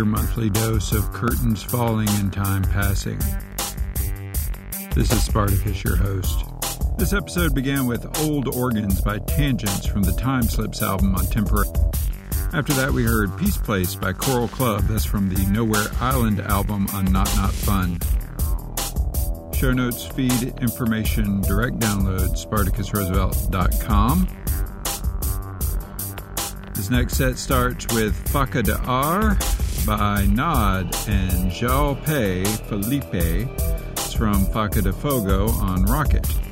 Your monthly dose of curtains falling and time passing. This is Spartacus, your host. This episode began with Old Organs by Tangents from the Time Slips album on Temporary. After that, we heard Peace Place by Coral Club, that's from the Nowhere Island album on Not Not Fun. Show notes, feed, information, direct download, SpartacusRoosevelt.com. This next set starts with Faca de Ar by Nod and João Felipe. From Faca de Fogo on Rocket.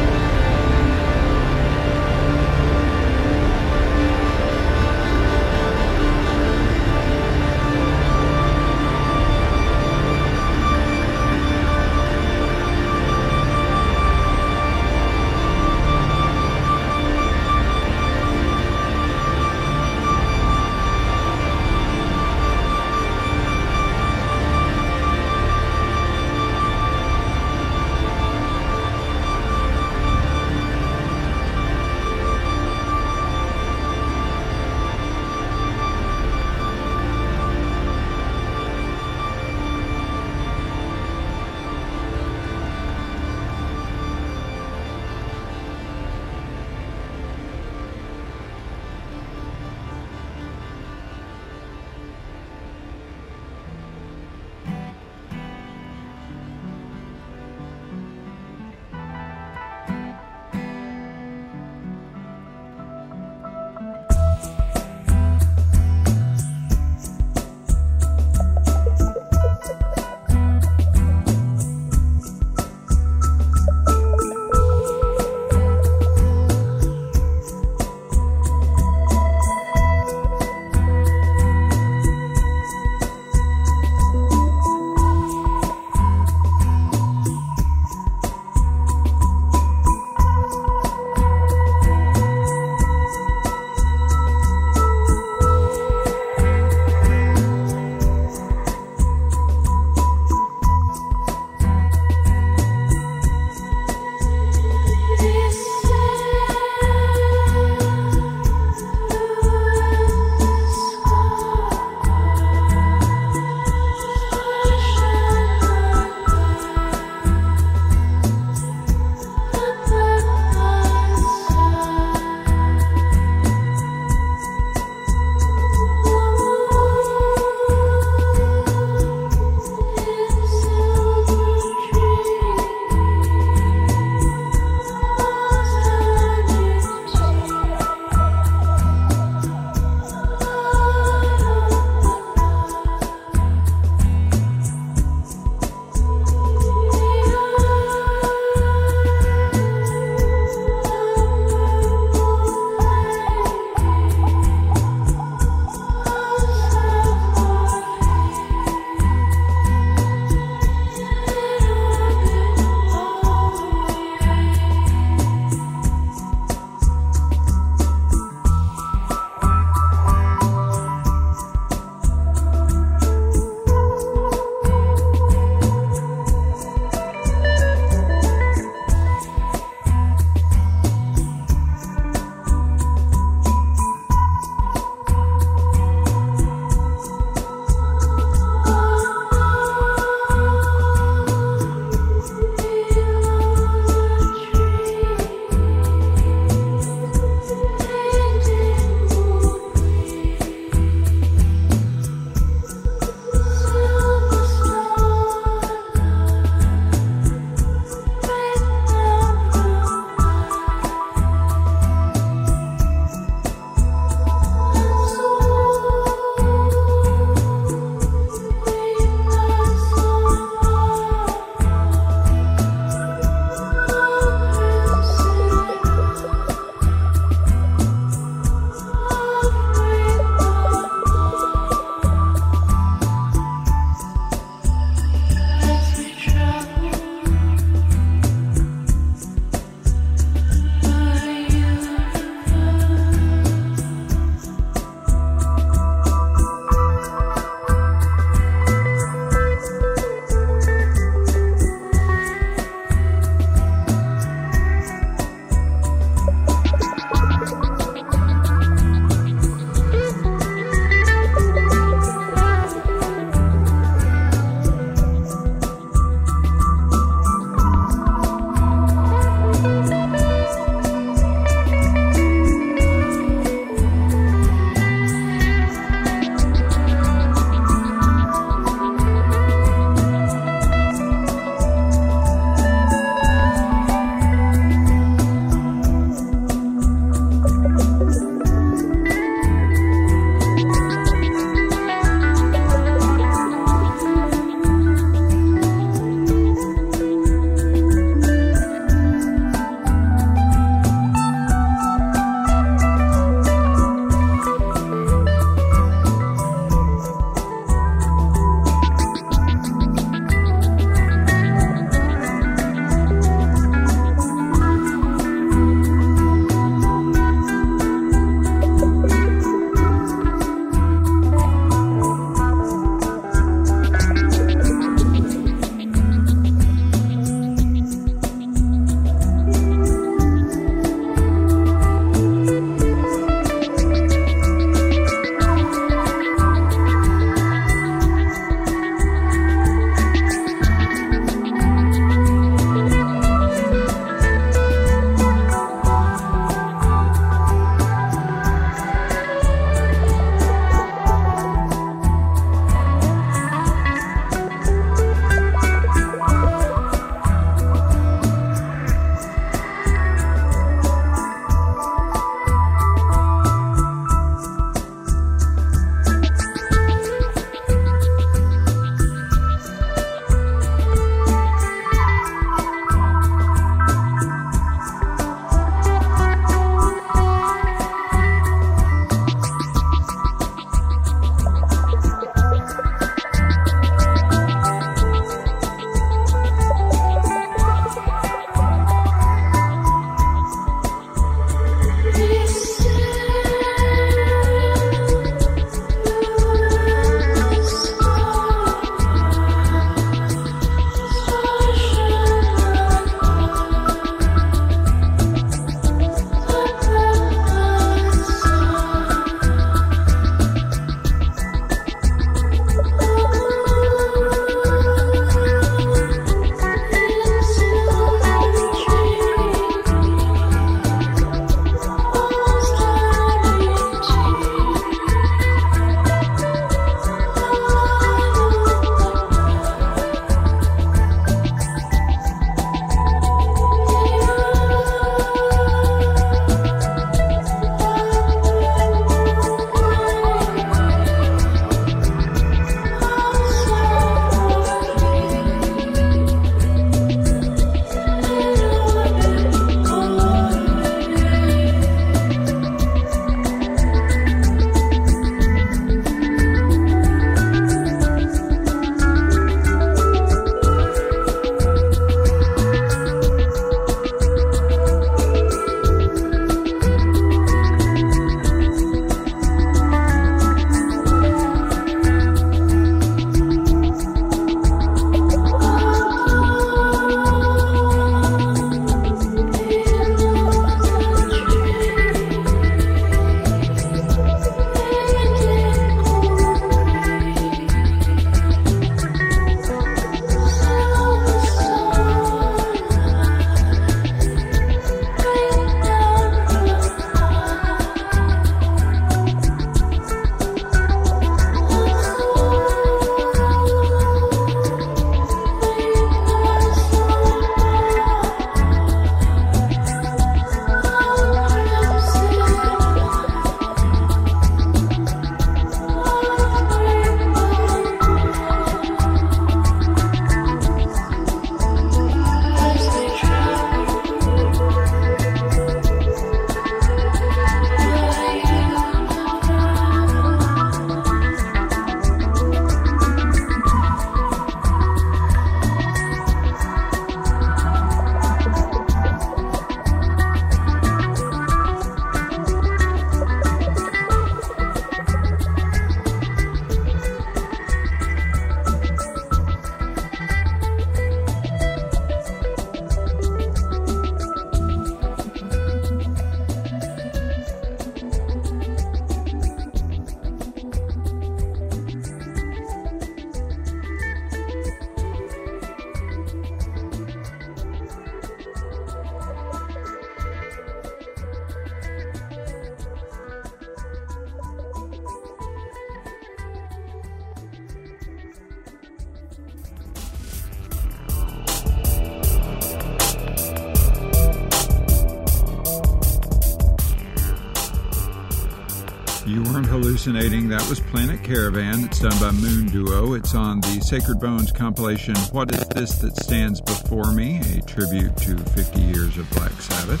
Hallucinating. That was Planet Caravan. It's done by Moon Duo. It's on the Sacred Bones compilation, What Is This That Stands Before Me? A tribute to 50 years of Black Sabbath.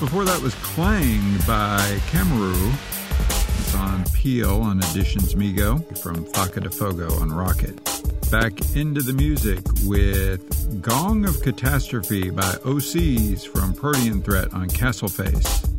Before that was Clang by Camaroo. It's on Peel on Editions Mego from Faca de Fogo on Rocket. Back into the music with Gong of Catastrophe by Osees from Protean Threat on Castleface.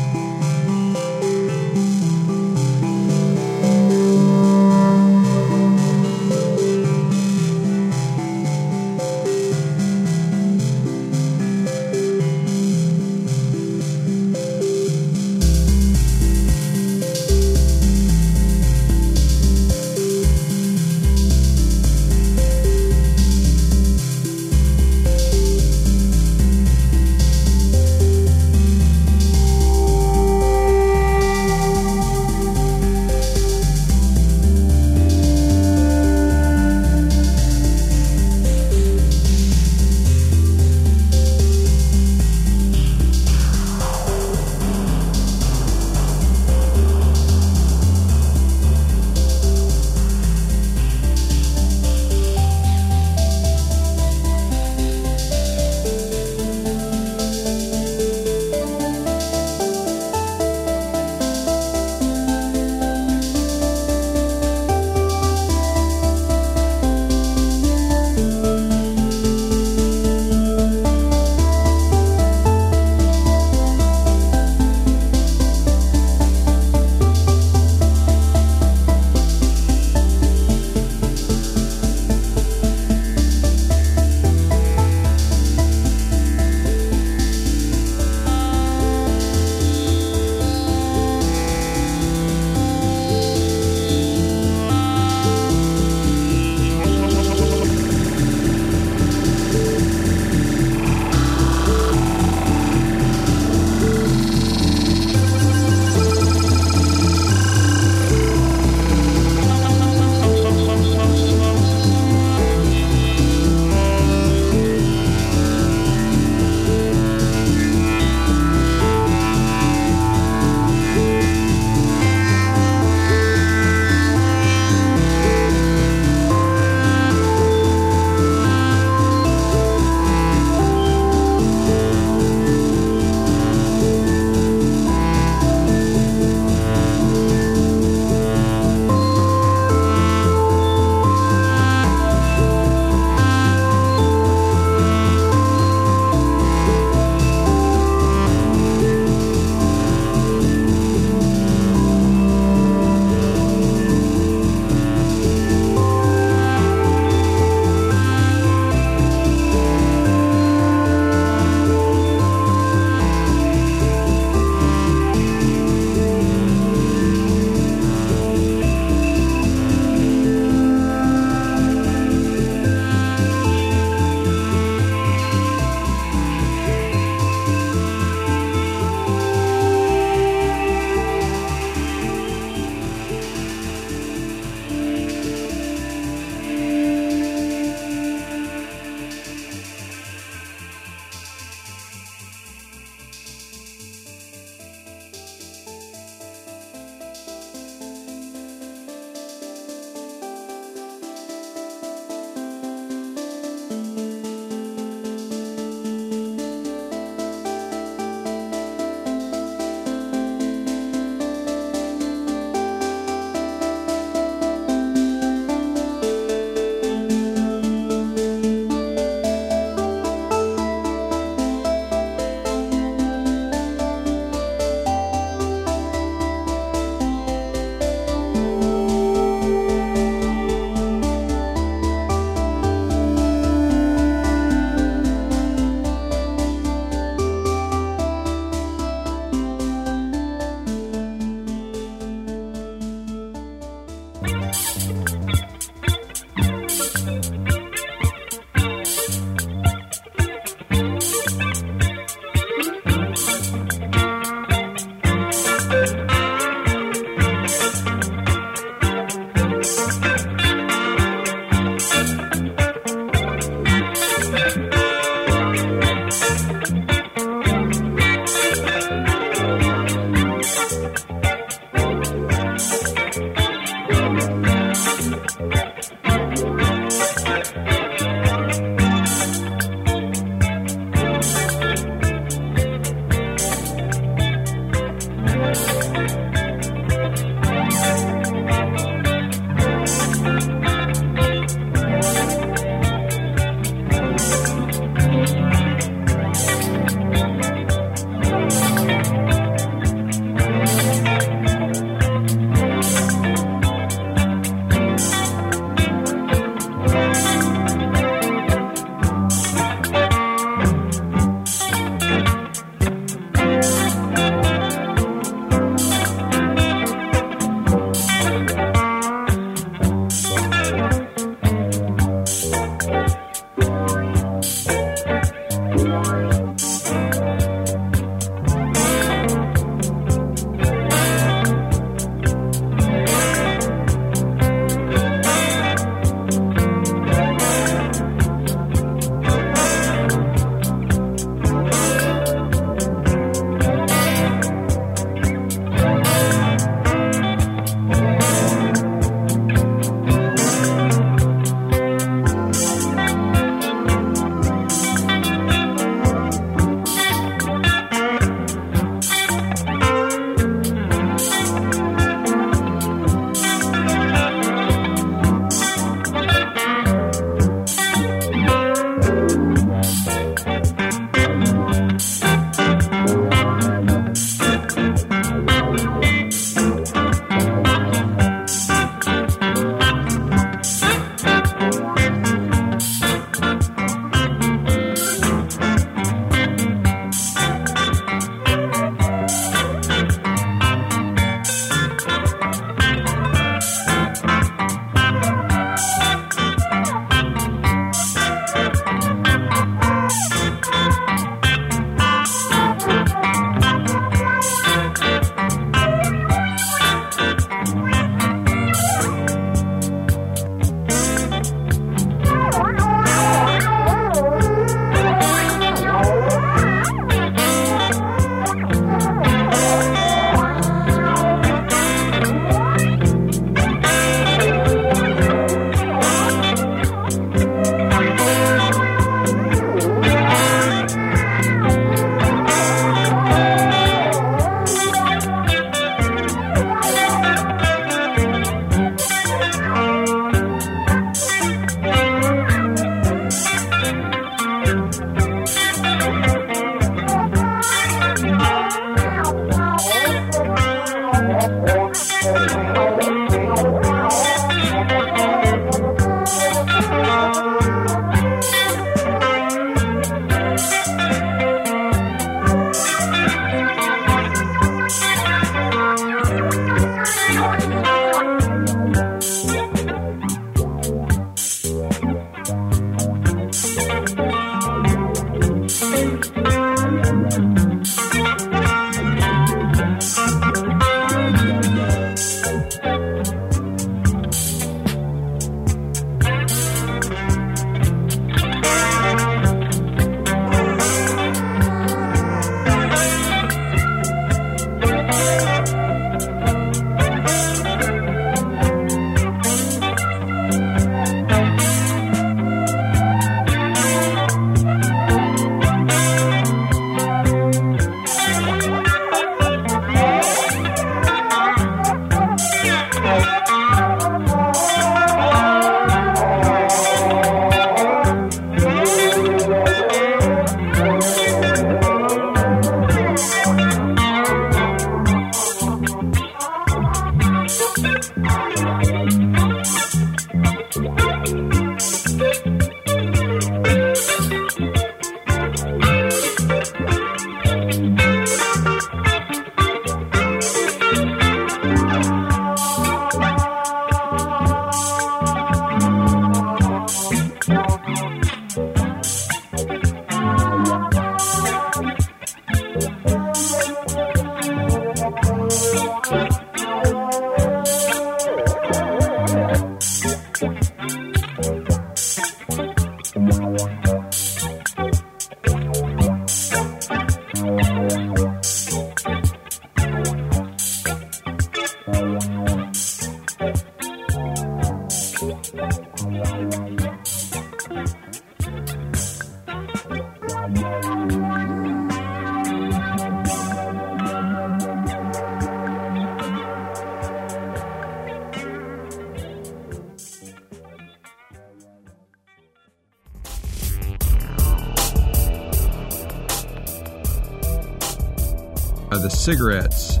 Cigarettes.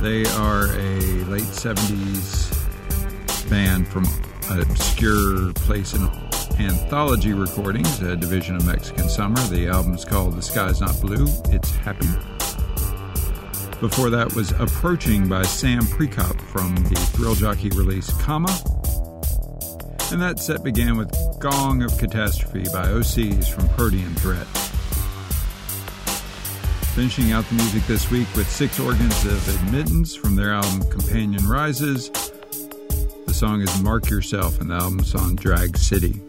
They are a late 70s band from an obscure place in Anthology Recordings, a division of Mexican Summer. The album's called The Sky's Not Blue, It's Happy. Before that was Approaching by Sam Prekop from the Thrill Jockey release Comma. And that set began with Gong of Catastrophe by Osees from Protean Threat. Finishing out the music this week with Six Organs of Admittance from their album Companion Rises. The song is Mark Yourself, and the album's on Drag City.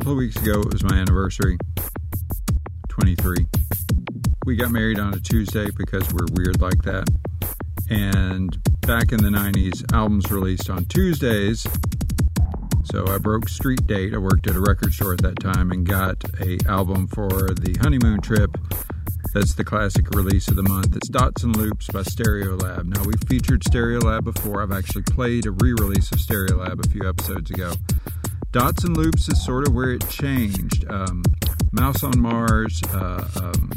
Couple of weeks ago, it was my anniversary 23. We got married on a Tuesday because we're weird like that. And back in the 90s, albums released on Tuesdays. So I broke street date. I worked at a record store at that time and got a album for the honeymoon trip. That's the classic release of the month. It's Dots and Loops by Stereolab. Now we've featured Stereolab before. I've actually played a re-release of Stereolab a few episodes ago. Dots and Loops is sort of where it changed. Um, Mouse on Mars, uh, um,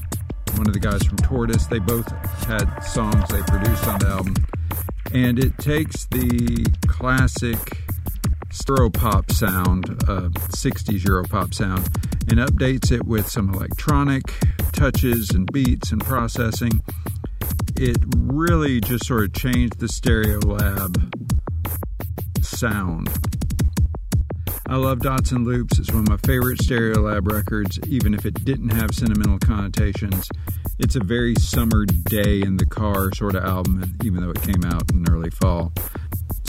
one of the guys from Tortoise, they both had songs they produced on the album. And it takes the classic Europop sound, uh, 60s Europop sound, and updates it with some electronic touches and beats and processing. It really just sort of changed the Stereolab sound. I love Dots and Loops. It's one of my favorite Stereolab records, even if it didn't have sentimental connotations. It's a very summer day in the car sort of album, even though it came out in early fall.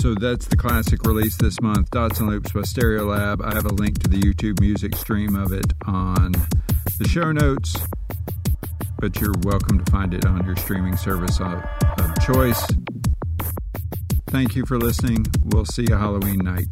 So that's the classic release this month, Dots and Loops by Stereolab. I have a link to the YouTube music stream of it on the show notes, but you're welcome to find it on your streaming service of, of choice. Thank you for listening. We'll see you Halloween night.